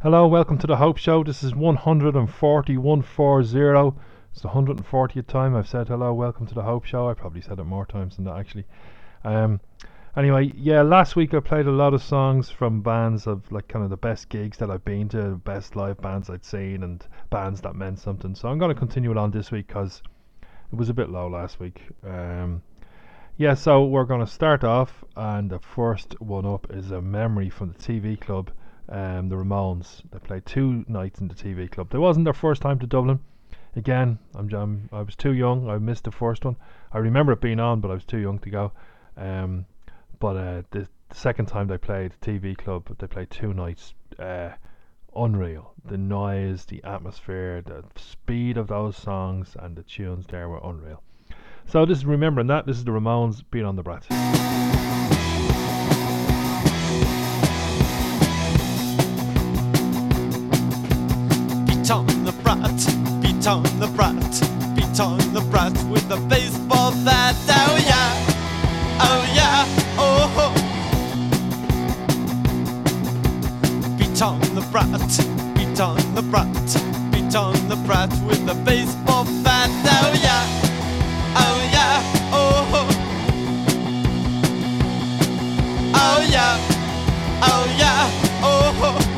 Hello, welcome to the Hope Show. This is 140, 140. It's the 140th time I've said hello, welcome to the Hope Show. I probably said it more times than that actually. Um, anyway, yeah, last week I played a lot of songs from bands of like kind of the best gigs that I've been to, best live bands I'd seen, and bands that meant something. So I'm going to continue it on this week because it was a bit low last week. Um, yeah, so we're going to start off, and the first one up is a memory from the TV club, um, the Ramones. They played two nights in the TV club. It wasn't their first time to Dublin. Again, I'm, I'm I was too young. I missed the first one. I remember it being on, but I was too young to go. Um, but uh, the, the second time they played TV club, they played two nights. Uh, unreal. The noise, the atmosphere, the speed of those songs, and the tunes there were unreal. So this is remembering that. This is the Ramones beat on the brat. Brat, beat on the brat, beat on the brat with a baseball bat. Oh yeah, oh yeah, oh. ho. Beat on the brat, beat on the brat, beat on the brat with a baseball bat. Oh yeah, oh yeah, oh. ho. Oh yeah, oh yeah, oh. ho.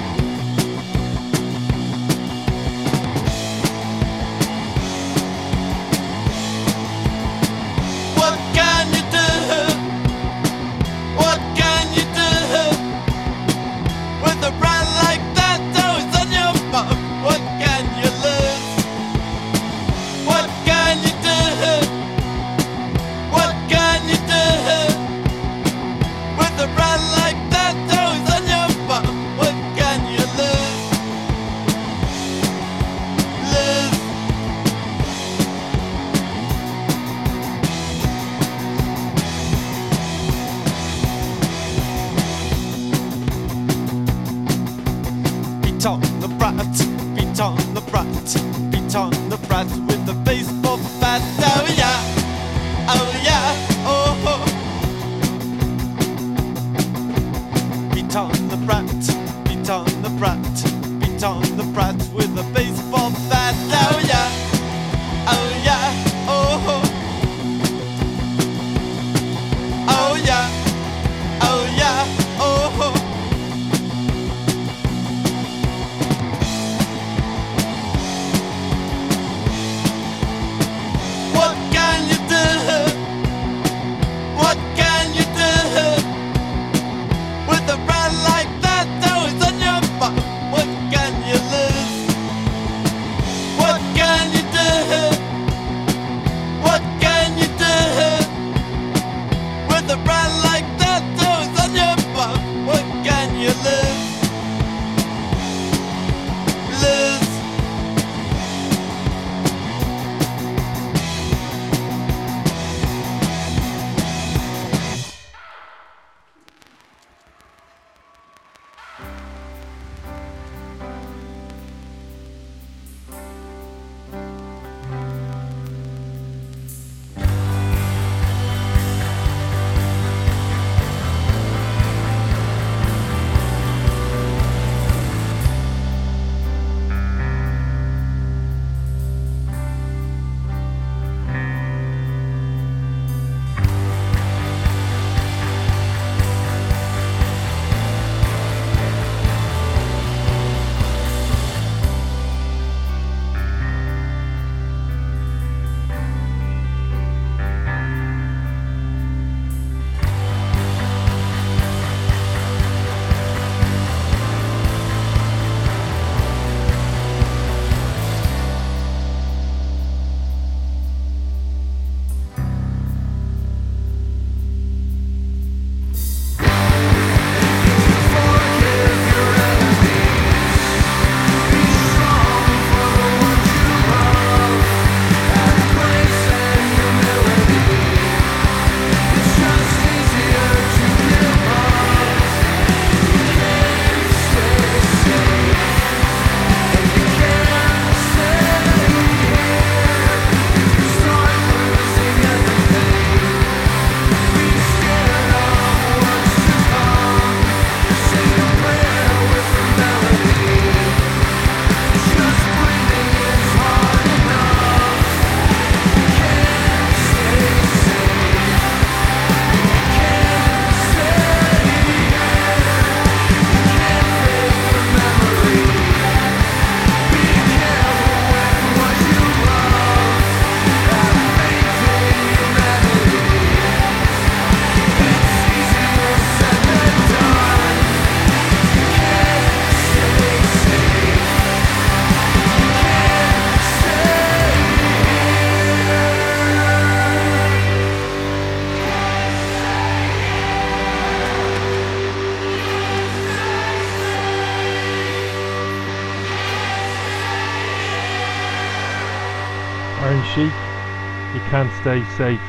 Stay safe.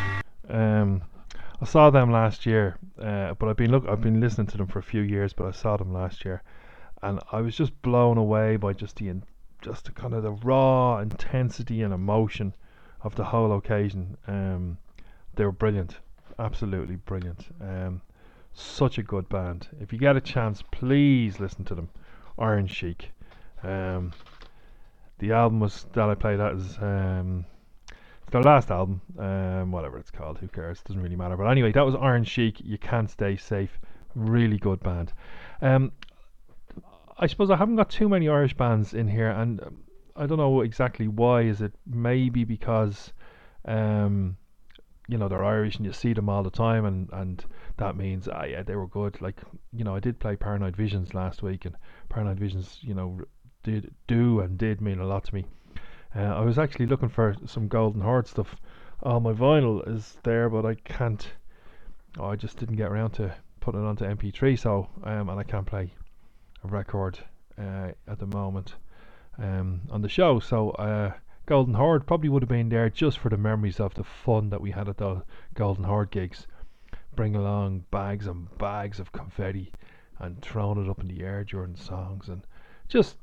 Um, I saw them last year, uh, but I've been look. I've been listening to them for a few years, but I saw them last year, and I was just blown away by just the in, just the kind of the raw intensity and emotion of the whole occasion. Um, they were brilliant, absolutely brilliant. Um, such a good band. If you get a chance, please listen to them. Iron Chic. Um, the album was that I played that is um, their last album, um, whatever it's called. Who cares? Doesn't really matter. But anyway, that was Iron Chic. You can't stay safe. Really good band. Um, I suppose I haven't got too many Irish bands in here, and um, I don't know exactly why. Is it maybe because um, you know they're Irish and you see them all the time, and and that means ah yeah they were good. Like you know I did play Paranoid Visions last week, and Paranoid Visions you know did do and did mean a lot to me. Uh, I was actually looking for some Golden Horde stuff. All my vinyl is there, but I can't. Oh, I just didn't get around to putting it onto MP3, so um, and I can't play a record uh, at the moment um, on the show. So uh, Golden Horde probably would have been there just for the memories of the fun that we had at the Golden Horde gigs. Bring along bags and bags of confetti and throwing it up in the air during songs and just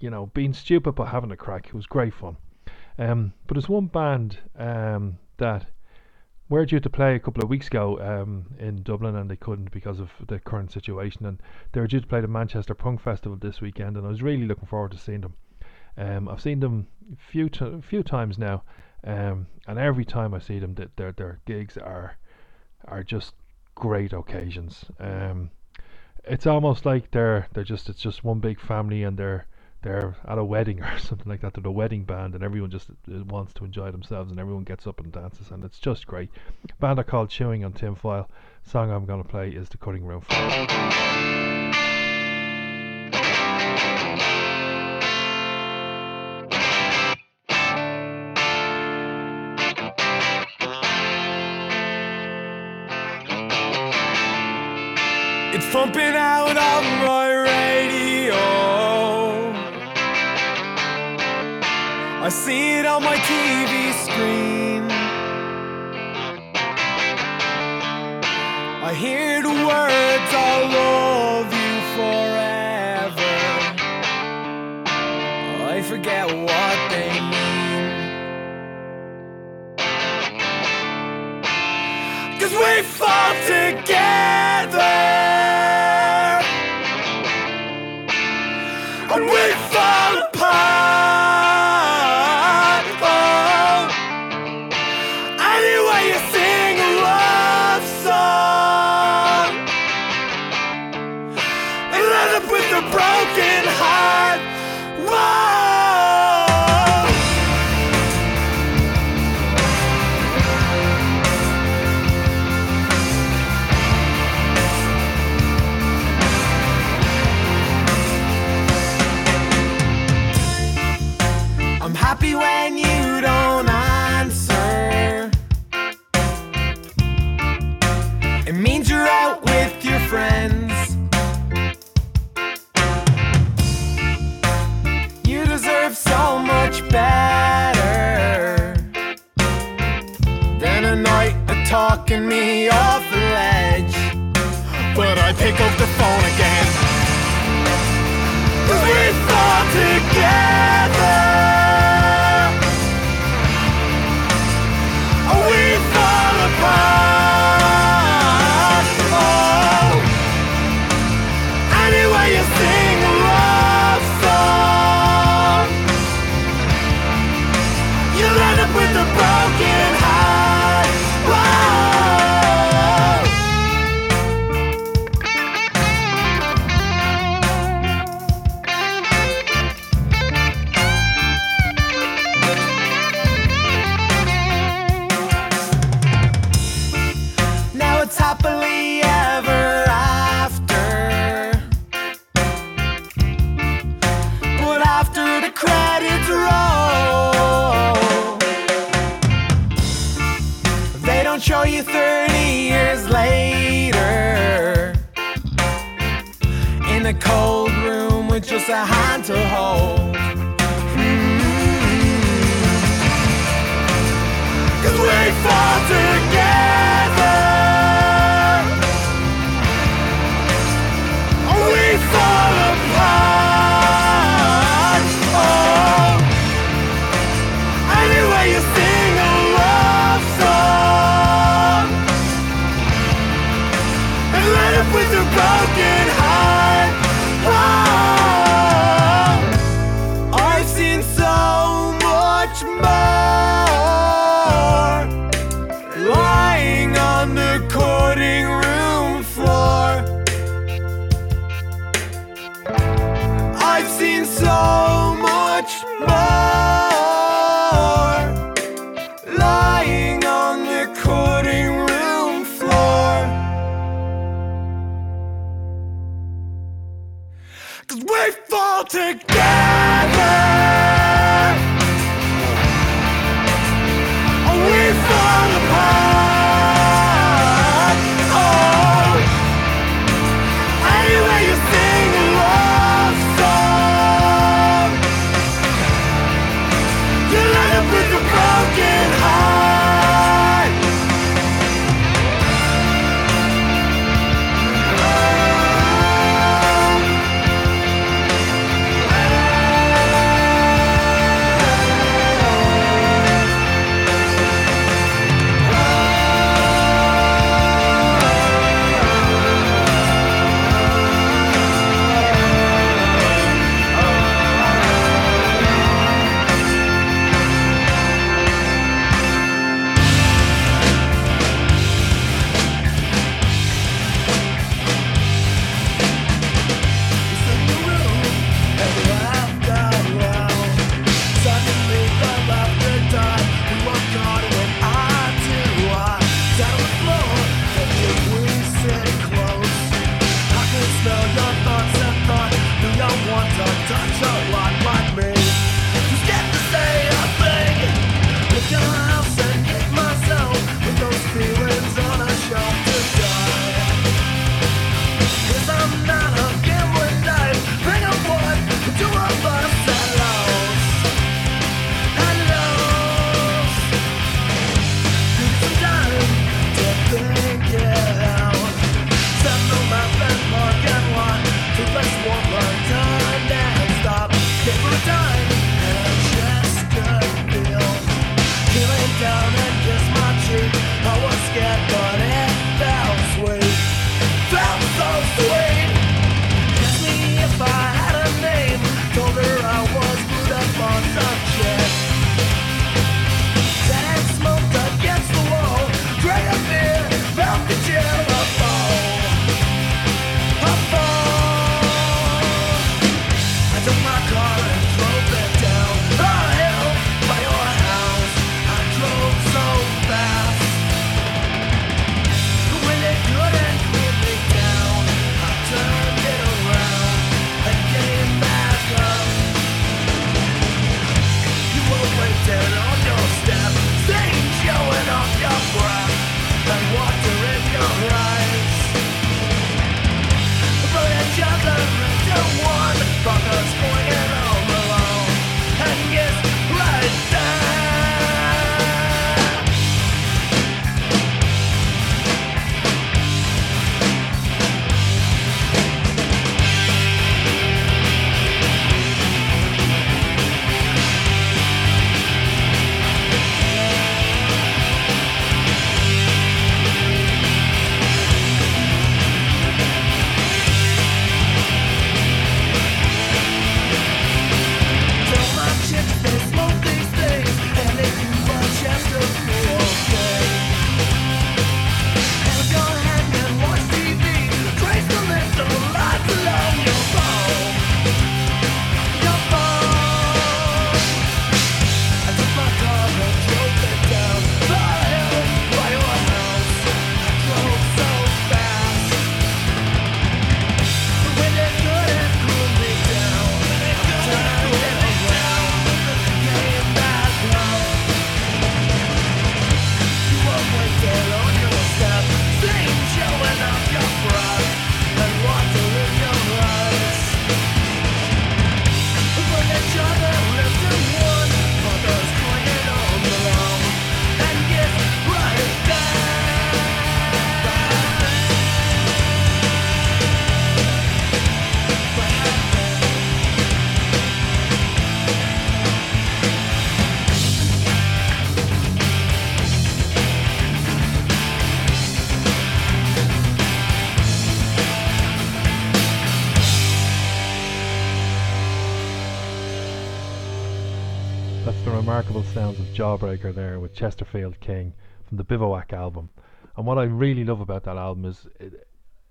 you know, being stupid but having a crack. It was great fun. Um, but there's one band um, that were due to play a couple of weeks ago um, in Dublin and they couldn't because of the current situation. And they were due to play the Manchester Punk Festival this weekend, and I was really looking forward to seeing them. Um, I've seen them a few t- few times now, um, and every time I see them, th- their their gigs are are just great occasions. Um, it's almost like they're they're just it's just one big family, and they're they're at a wedding or something like that. They're the wedding band, and everyone just uh, wants to enjoy themselves, and everyone gets up and dances, and it's just great. Band I called Chewing on Tin Foil. Song I'm gonna play is The Cutting Room. It's pumping out on my I see it on my TV screen. I hear the words I love you forever. I forget what they mean. Cause we fall together Cause we fall together. So Jawbreaker there with Chesterfield King from the Bivouac album. And what I really love about that album is it,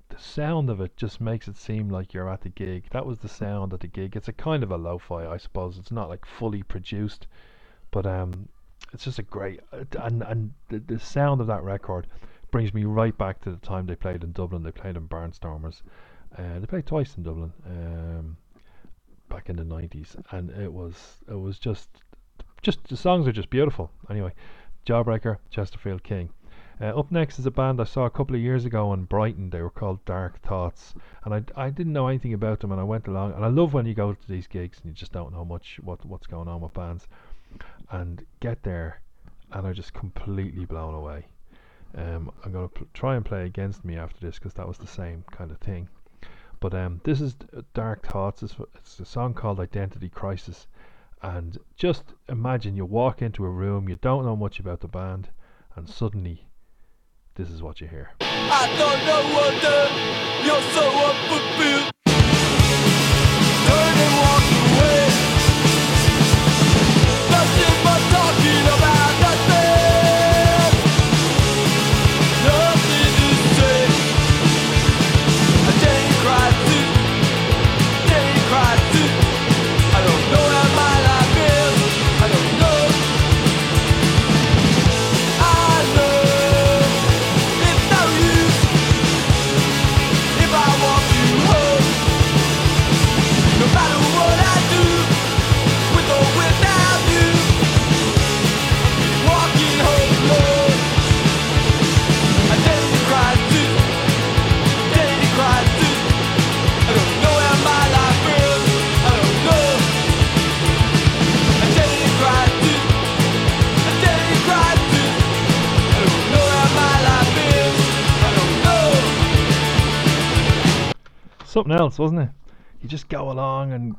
the sound of it just makes it seem like you're at the gig. That was the sound at the gig. It's a kind of a lo-fi, I suppose. It's not like fully produced, but um, it's just a great and and the, the sound of that record brings me right back to the time they played in Dublin. They played in Barnstormers. Uh, they played twice in Dublin. Um, back in the 90s and it was it was just just the songs are just beautiful anyway jawbreaker chesterfield king uh, up next is a band I saw a couple of years ago in Brighton. They were called Dark Thoughts, and I, I didn't know anything about them, and I went along. And I love when you go to these gigs and you just don't know much what what's going on with bands, and get there, and are just completely blown away. Um, I'm gonna pl- try and play against me after this because that was the same kind of thing. But um, this is Dark Thoughts. It's, it's a song called Identity Crisis, and just imagine you walk into a room, you don't know much about the band, and suddenly this is what you hear. Wasn't it? You just go along and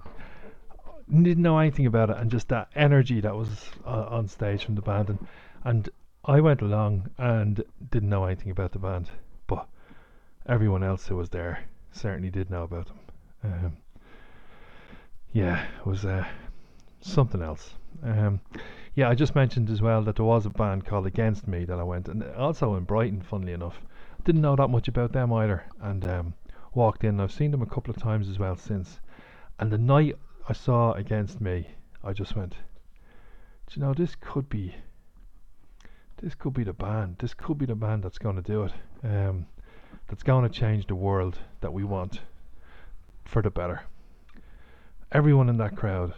didn't know anything about it, and just that energy that was uh, on stage from the band, and and I went along and didn't know anything about the band, but everyone else who was there certainly did know about them. Um, yeah, it was uh, something else. Um, yeah, I just mentioned as well that there was a band called Against Me that I went, and also in Brighton, funnily enough. Didn't know that much about them either, and um, walked in. I've seen them a couple of times as well since. And the night I saw Against Me, I just went, Do you know, this could be, this could be the band. This could be the band that's going to do it. Um, that's going to change the world that we want for the better. Everyone in that crowd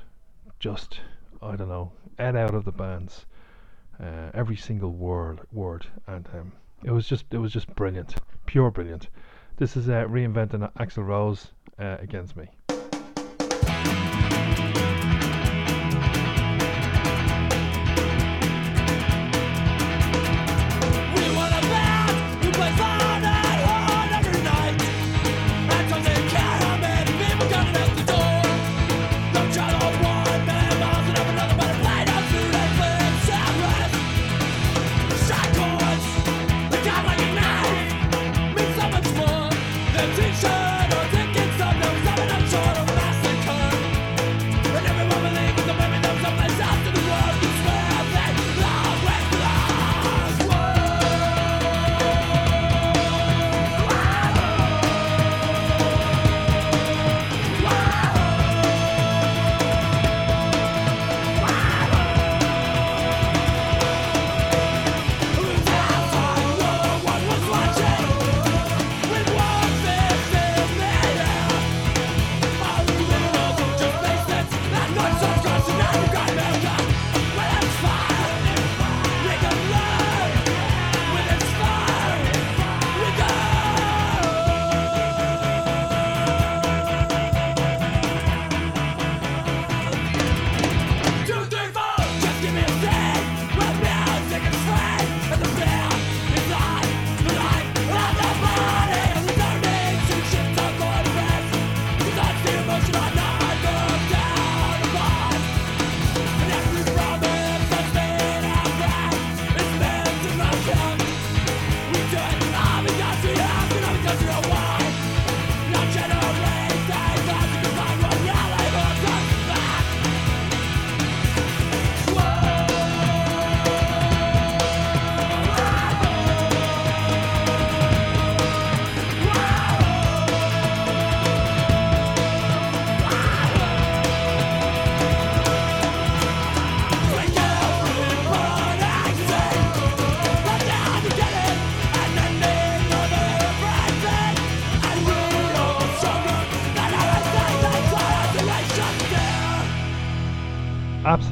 just, I don't know, ate out of the bands. Uh, every single word, word, and um, it was just, it was just brilliant, pure brilliant. This is uh, reinventing Axl Rose uh, against me.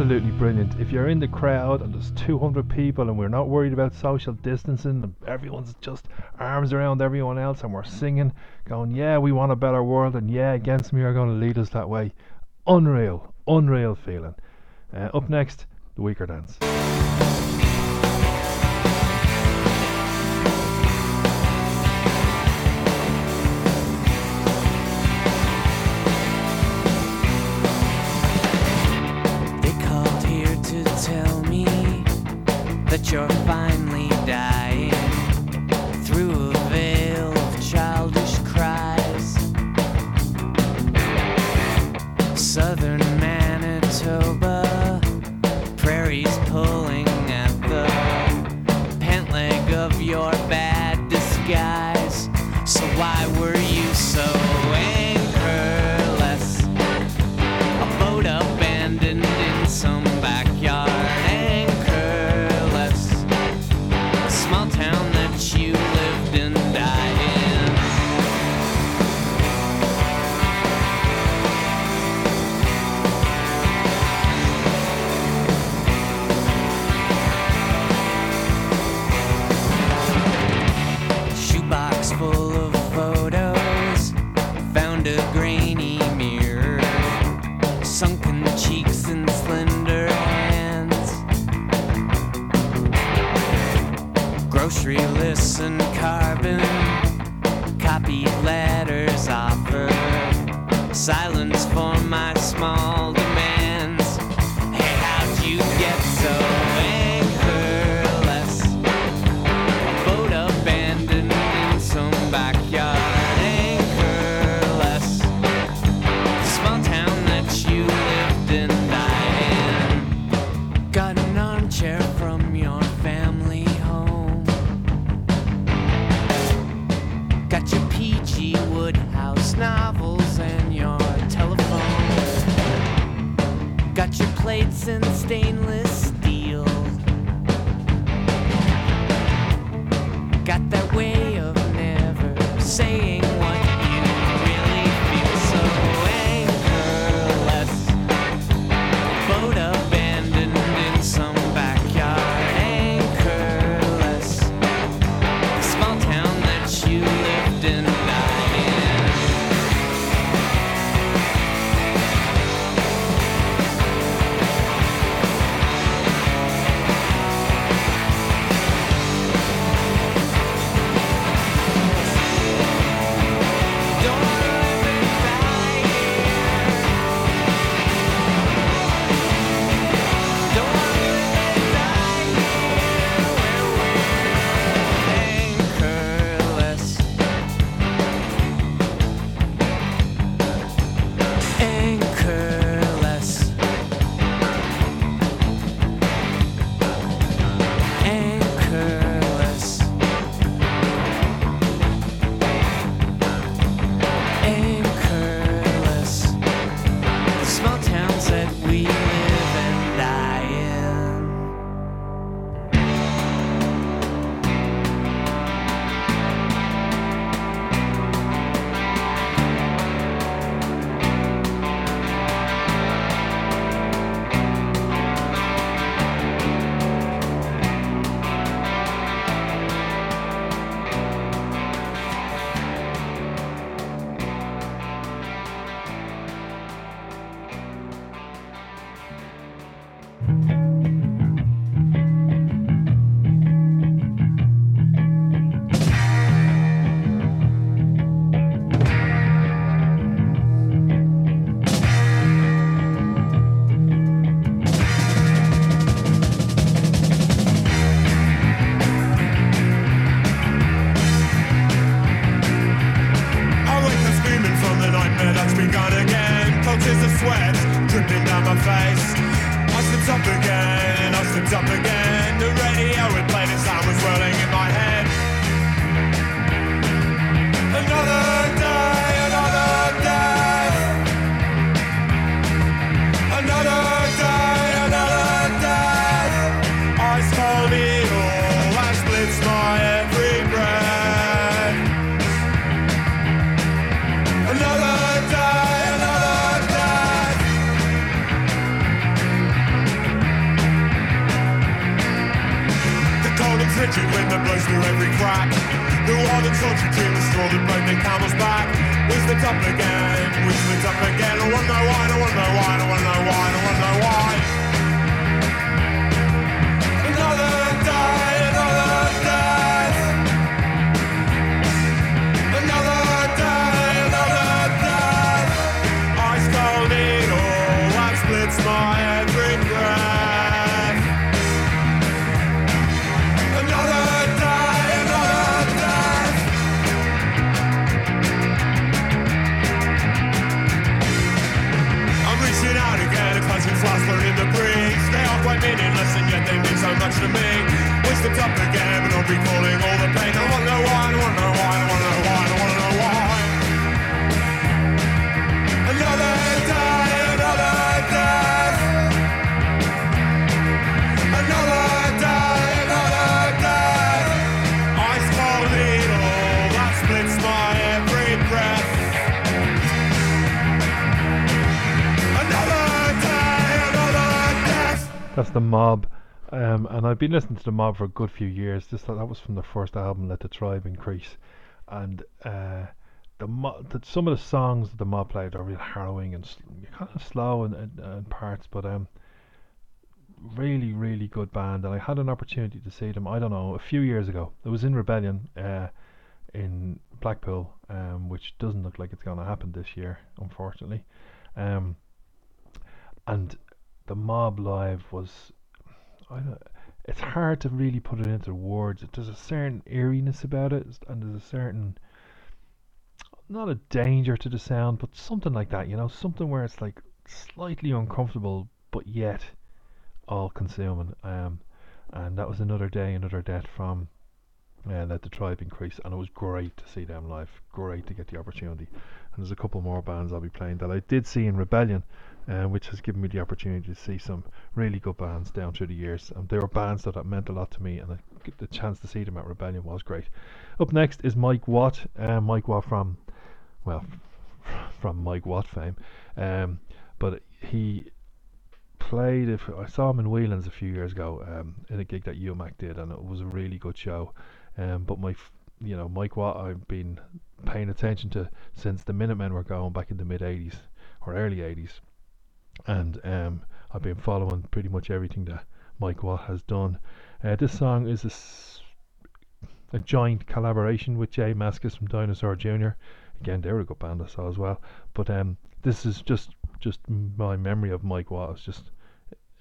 absolutely brilliant. If you're in the crowd and there's 200 people and we're not worried about social distancing and everyone's just arms around everyone else and we're singing, going, yeah, we want a better world and yeah, against me are going to lead us that way. Unreal, unreal feeling. Uh, up next, the Weakerthans. your fine. silence for my small the mob. Um, and I've been listening to the mob for a good few years. This that was from the first album, Let the Tribe Increase, and uh, the, mo- some of the songs that the mob played are real harrowing and sl- kind of slow in, in, in parts, but um, really really good band. And I had an opportunity to see them. I don't know a few years ago. It was in Rebellion uh, in Blackpool, um, which doesn't look like it's going to happen this year, unfortunately. Um, and the mob live was I don't, it's hard to really put it into words. There's a certain eeriness about it, and there's a certain not a danger to the sound, but something like that. You know, something where it's like slightly uncomfortable, but yet all-consuming. Um, and that was another day, another death from uh, Let the Tribe Increase, and it was great to see them live. Great to get the opportunity. And there's a couple more bands I'll be playing that I did see in Rebellion, uh, which has given me the opportunity to see some really good bands down through the years. And they were bands that, that meant a lot to me, and g- the chance to see them at Rebellion was great. Up next is Mike Watt. Uh, Mike Watt from, well, from Mike Watt fame. Um, but he played, if I saw him in Whelan's a few years ago um, in a gig that UMAC did, and it was a really good show. Um, but my, you know, Mike Watt, I've been paying attention to since the Minutemen were going back in the mid 80s or early 80s and um, I've been following pretty much everything that Mike Watt has done. Uh, this song is a, joint collaboration with Jay Mascis from Dinosaur Jr. Again, they were a good band I saw as well. But um, this is just just my memory of Mike Watt. It's just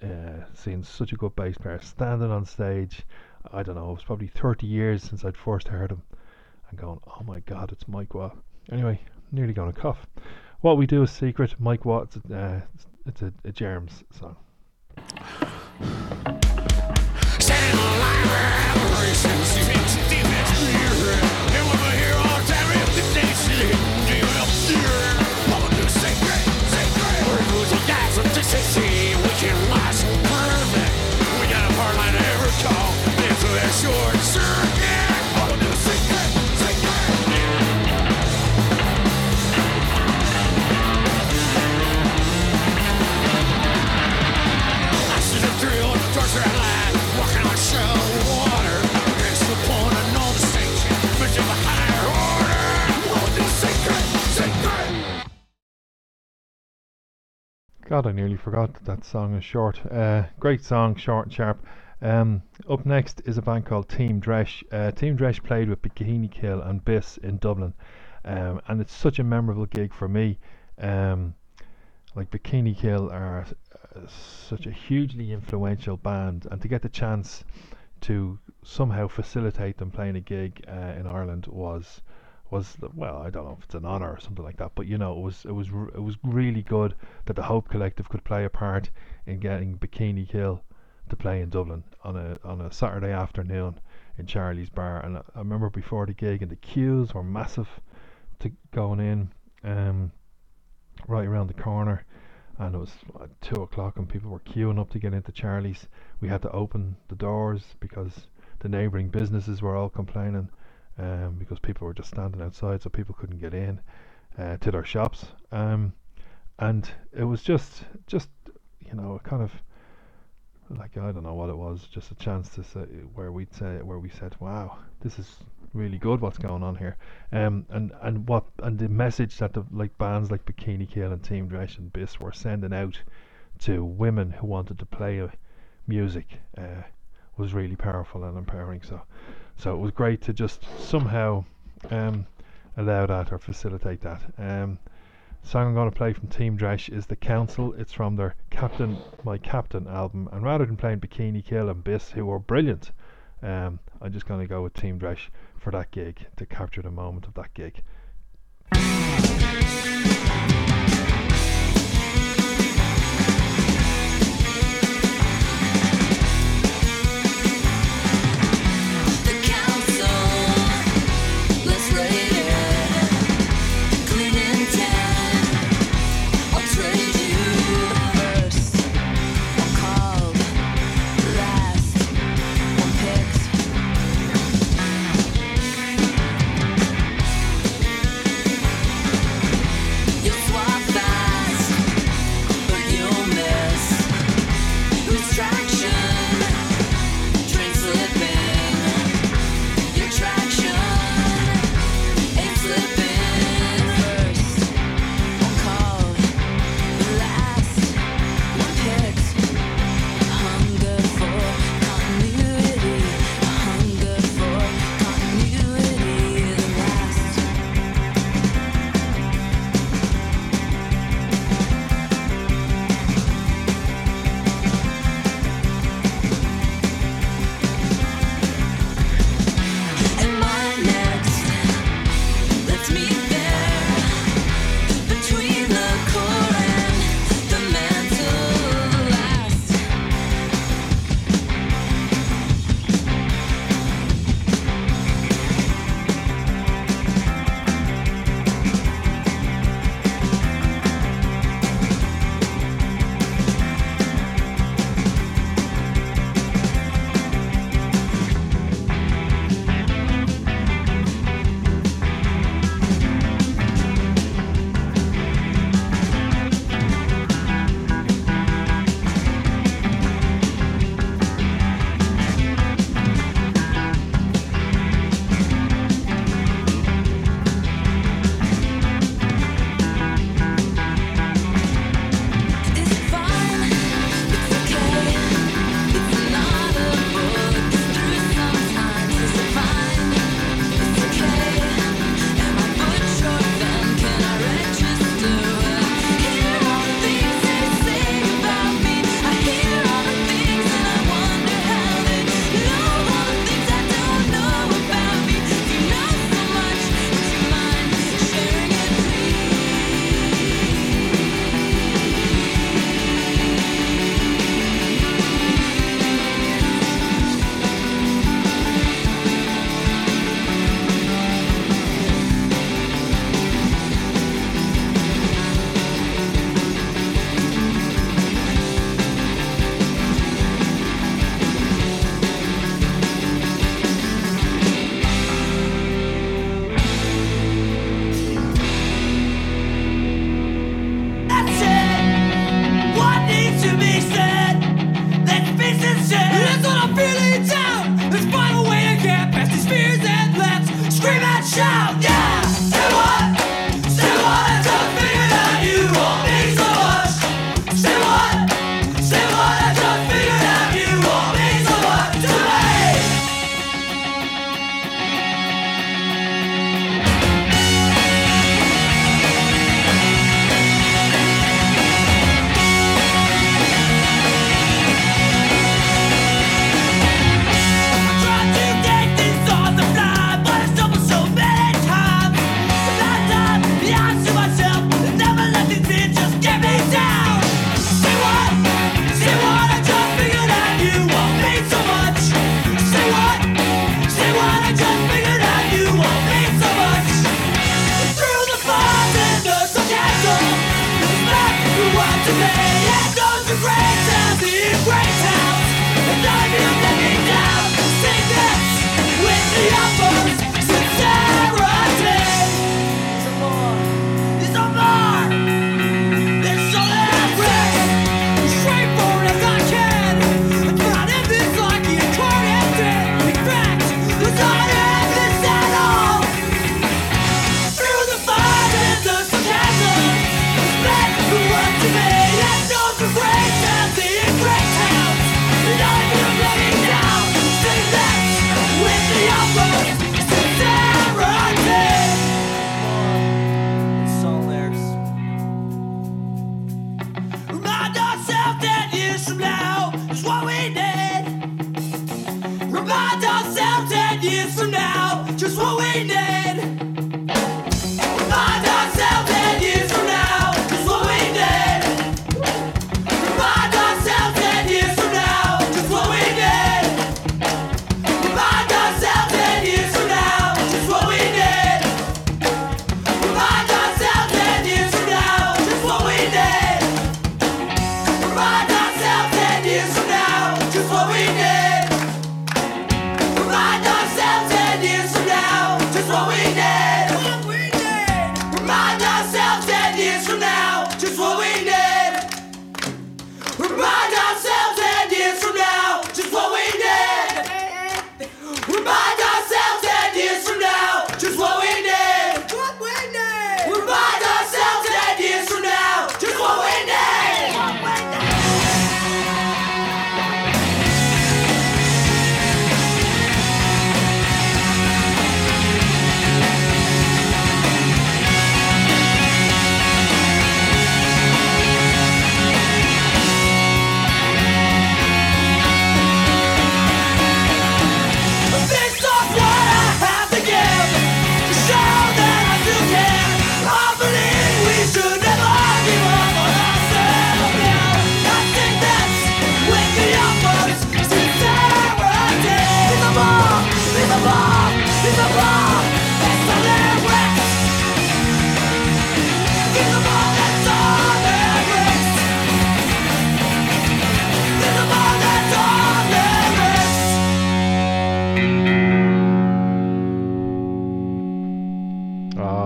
uh, seeing such a good bass player standing on stage. I don't know. It was probably 30 years since I'd first heard him, and going, "Oh my God, it's Mike Watt." Anyway, nearly going to cough. What we do is secret. Mike Watt. Uh, it's a, a Germs song. God, I nearly forgot that that song is short. Uh, great song, short and sharp. Um, up next is a band called Team Dresch. Uh, Team Dresch played with Bikini Kill and Biss in Dublin, um, and it's such a memorable gig for me. Um, like Bikini Kill are uh, such a hugely influential band, and to get the chance to somehow facilitate them playing a gig uh, in Ireland was was well, I don't know if it's an honor or something like that, but you know, it was it was it was really good that the Hope Collective could play a part in getting Bikini Kill to play in Dublin on a on a Saturday afternoon in Charlie's Bar, and I, I remember before the gig, and the queues were massive to going in, um, right around the corner, and it was uh, two o'clock, and people were queuing up to get into Charlie's. We had to open the doors because the neighbouring businesses were all complaining um, because people were just standing outside, so people couldn't get in uh, to their shops. Um, and it was just, just you know, kind of like I don't know what it was, just a chance to say where we'd say where we said, "Wow, this is really good. What's going on here?" Um, and and what and the message that the like bands like Bikini Kill and Team Dresch and Biss were sending out to women who wanted to play uh, music uh, was really powerful and empowering. So, so it was great to just somehow um, allow that or facilitate that. Um, song I'm going to play from Team Dresch is The Council. It's from their Captain, My Captain album. And rather than playing Bikini Kill and Biss, who were brilliant, um, I'm just going to go with Team Dresch for that gig to capture the moment of that gig.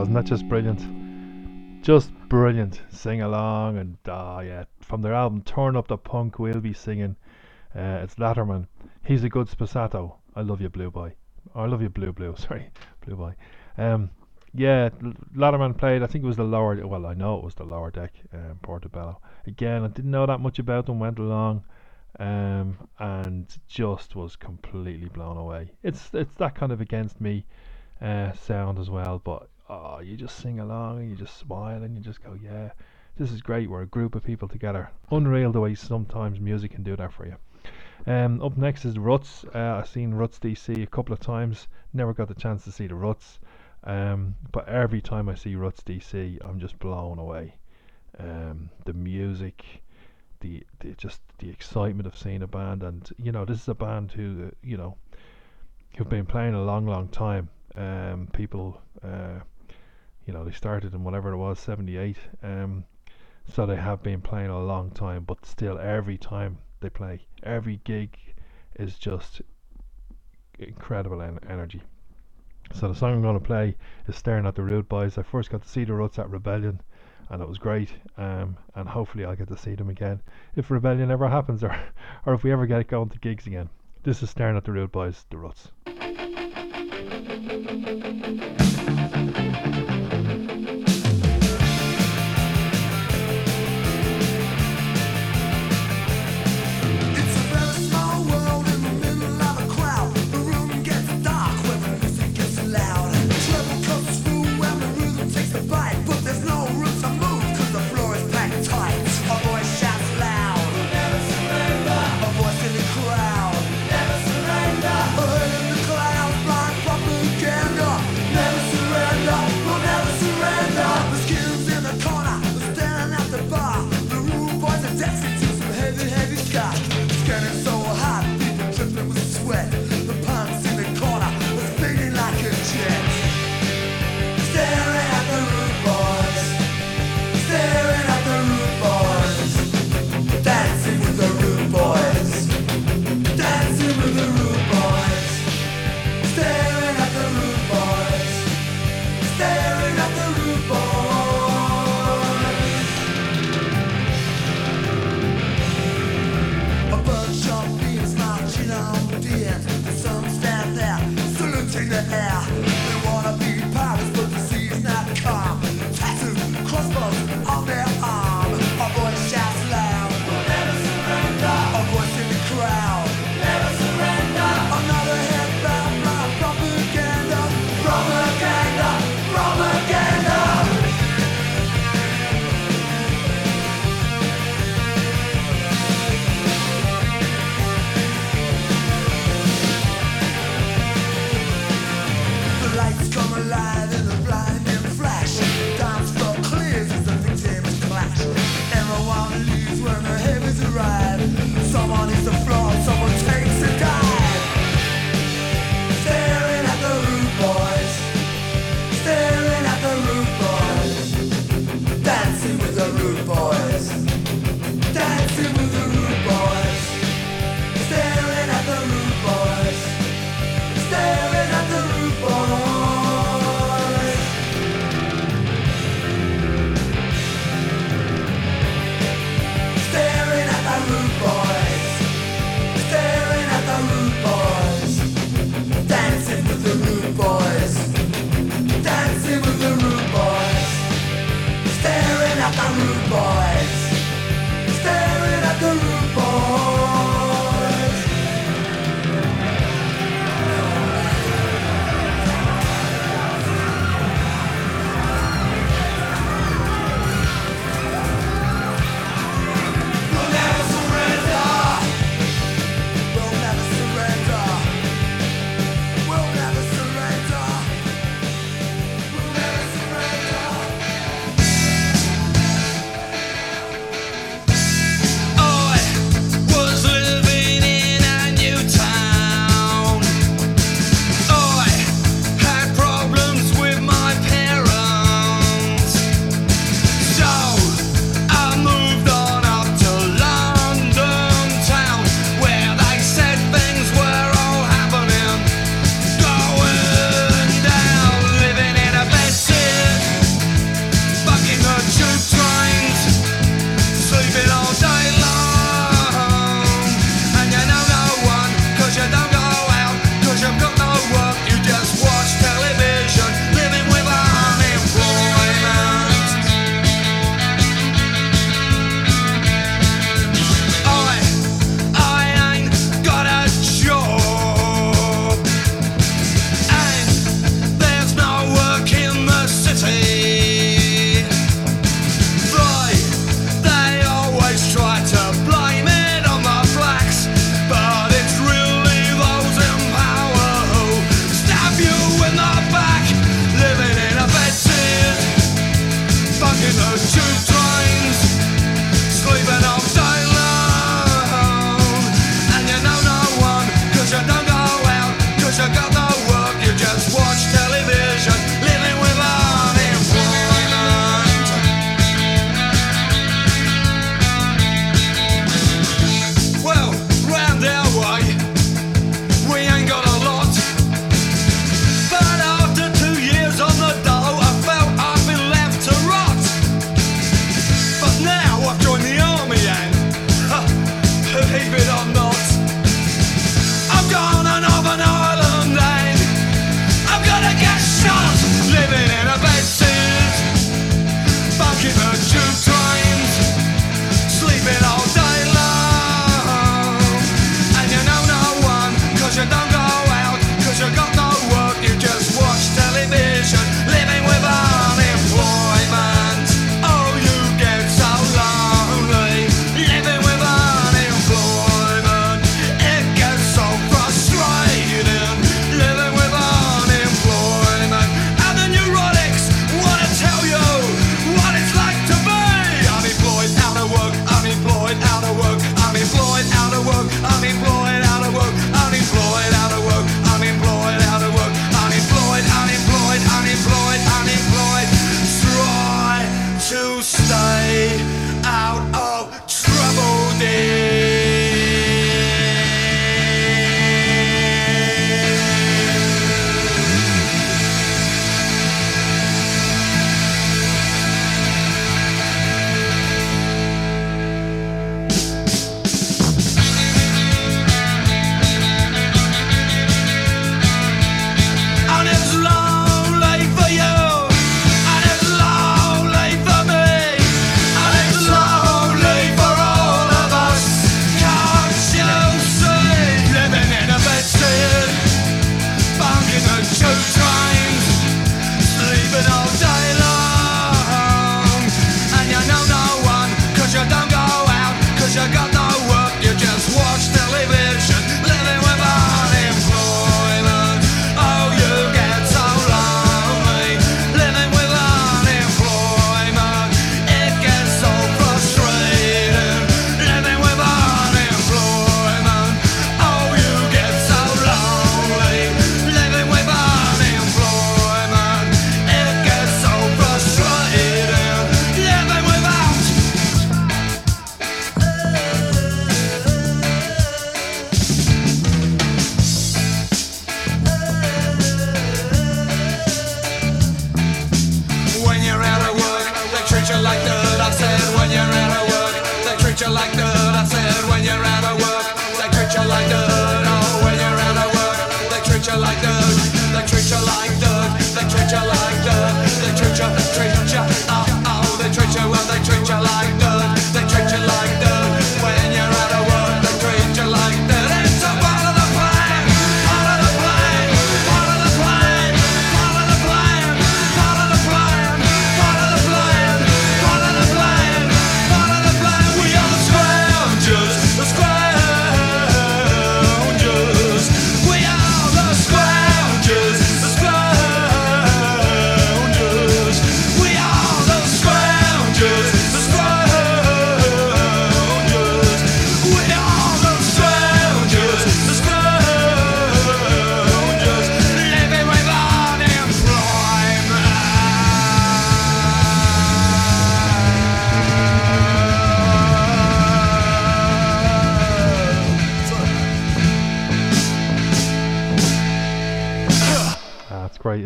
Isn't that just brilliant? Just brilliant. Sing along and ah yeah. From their album Turn Up the Punk, we'll be singing. Uh, it's Latterman. He's a good spassato. I love you, Blue Boy. I love you, Blue Blue. Sorry, Blue Boy. Um, yeah, Latterman played. I think it was the lower. Well, I know it was the lower deck, um, Portobello. Again, I didn't know that much about them. Went along, um, and just was completely blown away. It's it's that kind of against me uh, sound as well. But oh, you just sing along and you just smile and you just go, yeah, this is great. We're a group of people together. Unreal the way sometimes music can do that for you. Um, up next is Ruts. Uh, I've seen Ruts DC a couple of times. Never got the chance to see the Ruts. Um, but every time I see Ruts DC, I'm just blown away. Um, the music, the, the just the excitement of seeing a band, and you know, this is a band who uh, you know who've been playing a long, long time. Um, people, uh, you know, they started in whatever it was, 78. Um, so they have been playing a long time, but still, every time they play, every gig is just incredible en- energy. So the song I'm going to play is "Staring at the Rude Boys." I first got to see the Ruts at Rebellion, and it was great. Um, and hopefully I'll get to see them again if Rebellion ever happens, or or if we ever get going to gigs again. This is "Staring at the Rude Boys," the Ruts.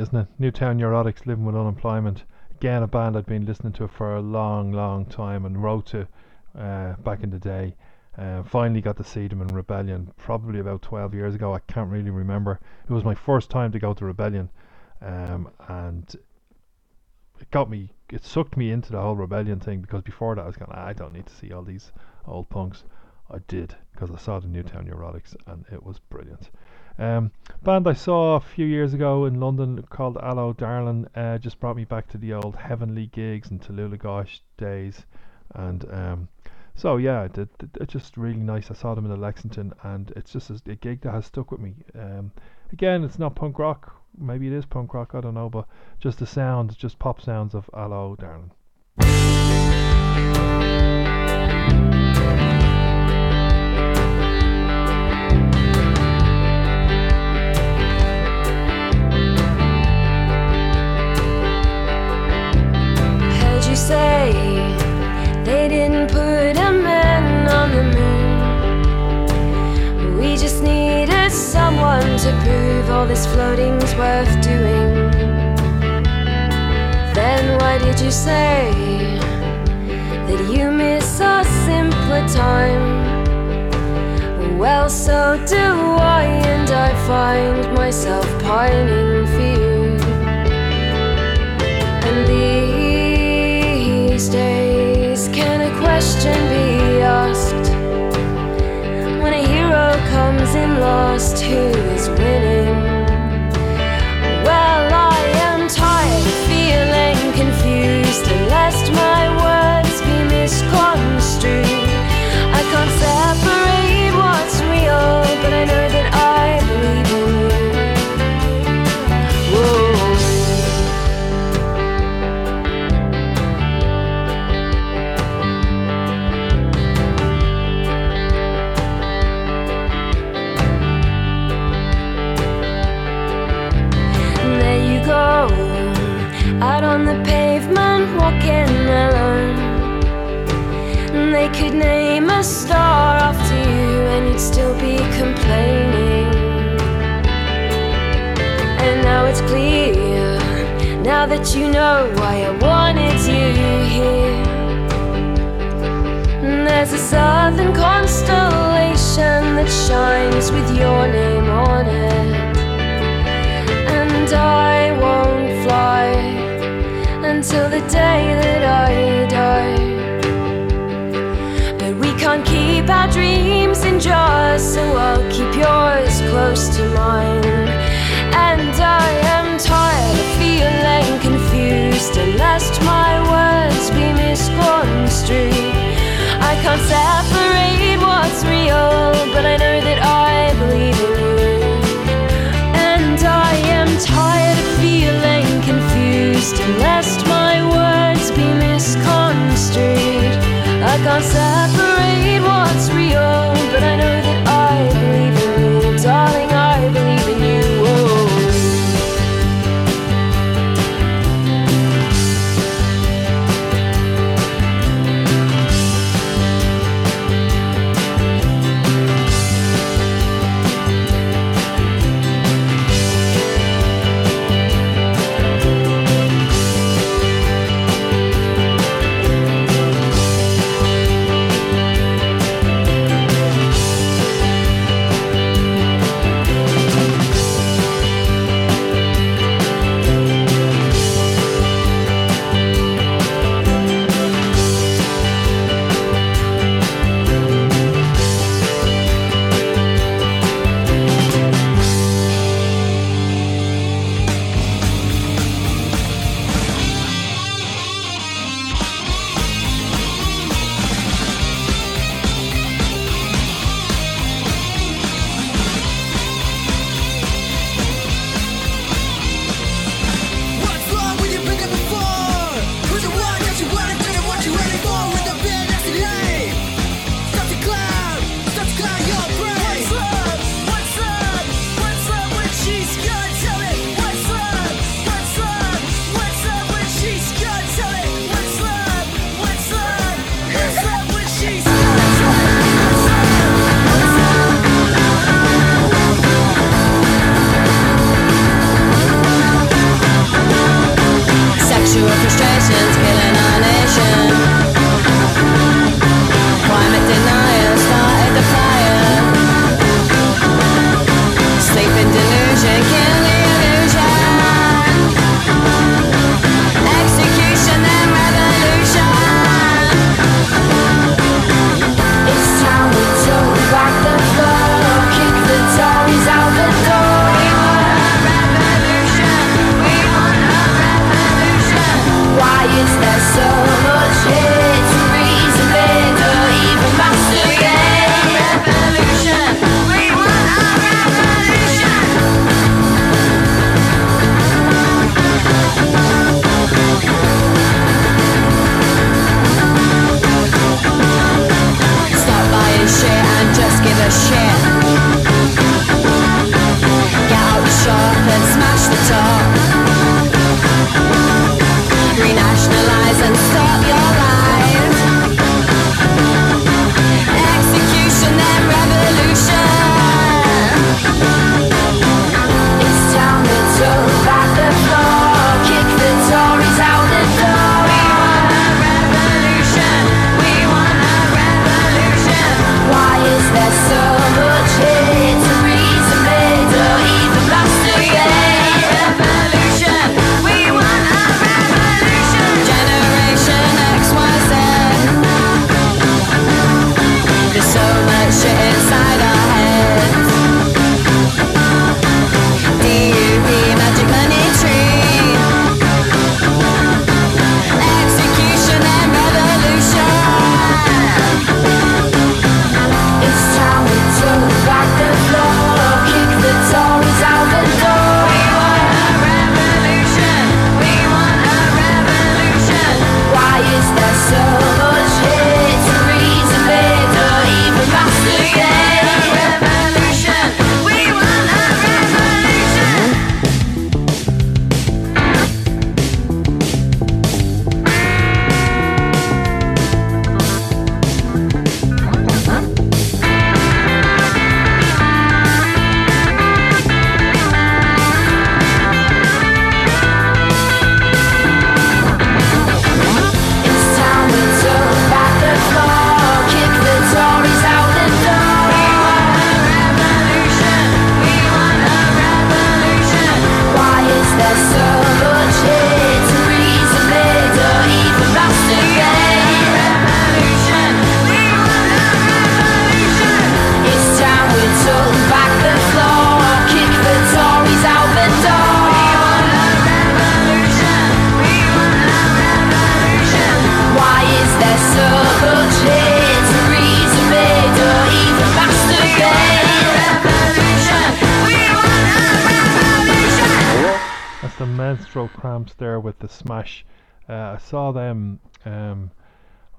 Isn't it? Newtown Neurotics living with unemployment. Again, a band I'd been listening to for a long, long time and wrote to uh, back in the day. Uh, finally got to see them in Rebellion, probably about 12 years ago. I can't really remember. It was my first time to go to Rebellion, um, and it got me. It sucked me into the whole Rebellion thing because before that I was going, "Ah, I don't need to see all these old punks. I did because I saw the Newtown Neurotics and it was brilliant. Um, band I saw a few years ago in London called Allo Darlin uh, just brought me back to the old Heavenly gigs and Tallulah Gosh days, and um, so yeah, it, it, it's just really nice. I saw them in the Lexington, and it's just a, a gig that has stuck with me. Um, again, it's not punk rock. Maybe it is punk rock. I don't know, but just the sounds, just pop sounds of Allo Darlin. Say they didn't put a man on the moon. We just needed someone to prove all this floating's worth doing. Then why did you say that you miss a simpler time? Well, so do I, and I find myself pining for days, can a question be asked? When a hero comes in lost, who is winning?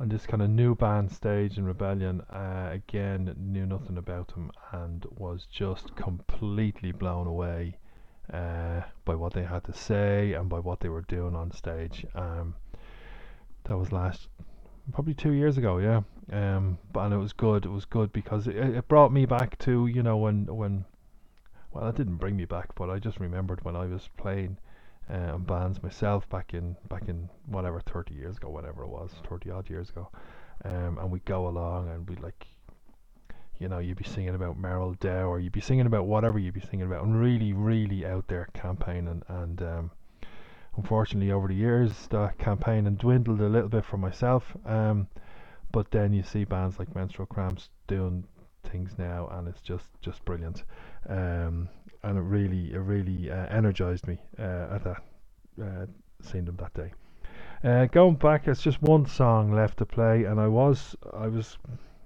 On this kind of new band stage in Rebellion. Uh, again, knew nothing about them and was just completely blown away uh, by what they had to say and by what they were doing on stage. Um, that was last probably two years ago, yeah. Um, but and it was good. It was good because it, it brought me back to you know when when well, it didn't bring me back, but I just remembered when I was playing uh, bands myself back in back in whatever thirty years ago, whatever it was, thirty odd years ago, um, and we'd go along and we'd like, you know, you'd be singing about Merrell Dow or you'd be singing about whatever you'd be singing about, and really, really out there campaigning. And um, unfortunately, over the years, the campaign campaigning dwindled a little bit for myself. Um, but then you see bands like Menstrual Cramps doing things now, and it's just just brilliant. Um, and it really it really uh, energized me uh, at that uh, seeing them that day. Uh, going back, it's just one song left to play, and I was I was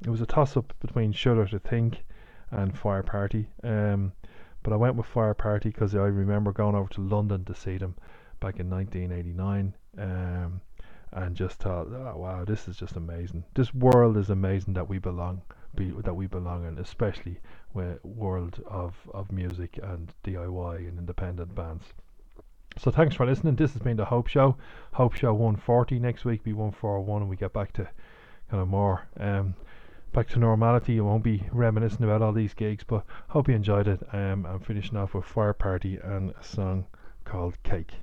it was a toss up between Shudder to Think and Fire Party. Um, but I went with Fire Party because I remember going over to London to see them back in 1989. Um, and just thought, oh wow, this is just amazing. This world is amazing that we belong, be, that we belong in, especially with world of, of music and DIY and independent bands. So thanks for listening. This has been the Hope Show. Hope Show 140 next week be 141 and we get back to kind of more um back to normality. I won't be reminiscing about all these gigs, but hope you enjoyed it. Um, I'm finishing off with Fire Party and a song called Cake.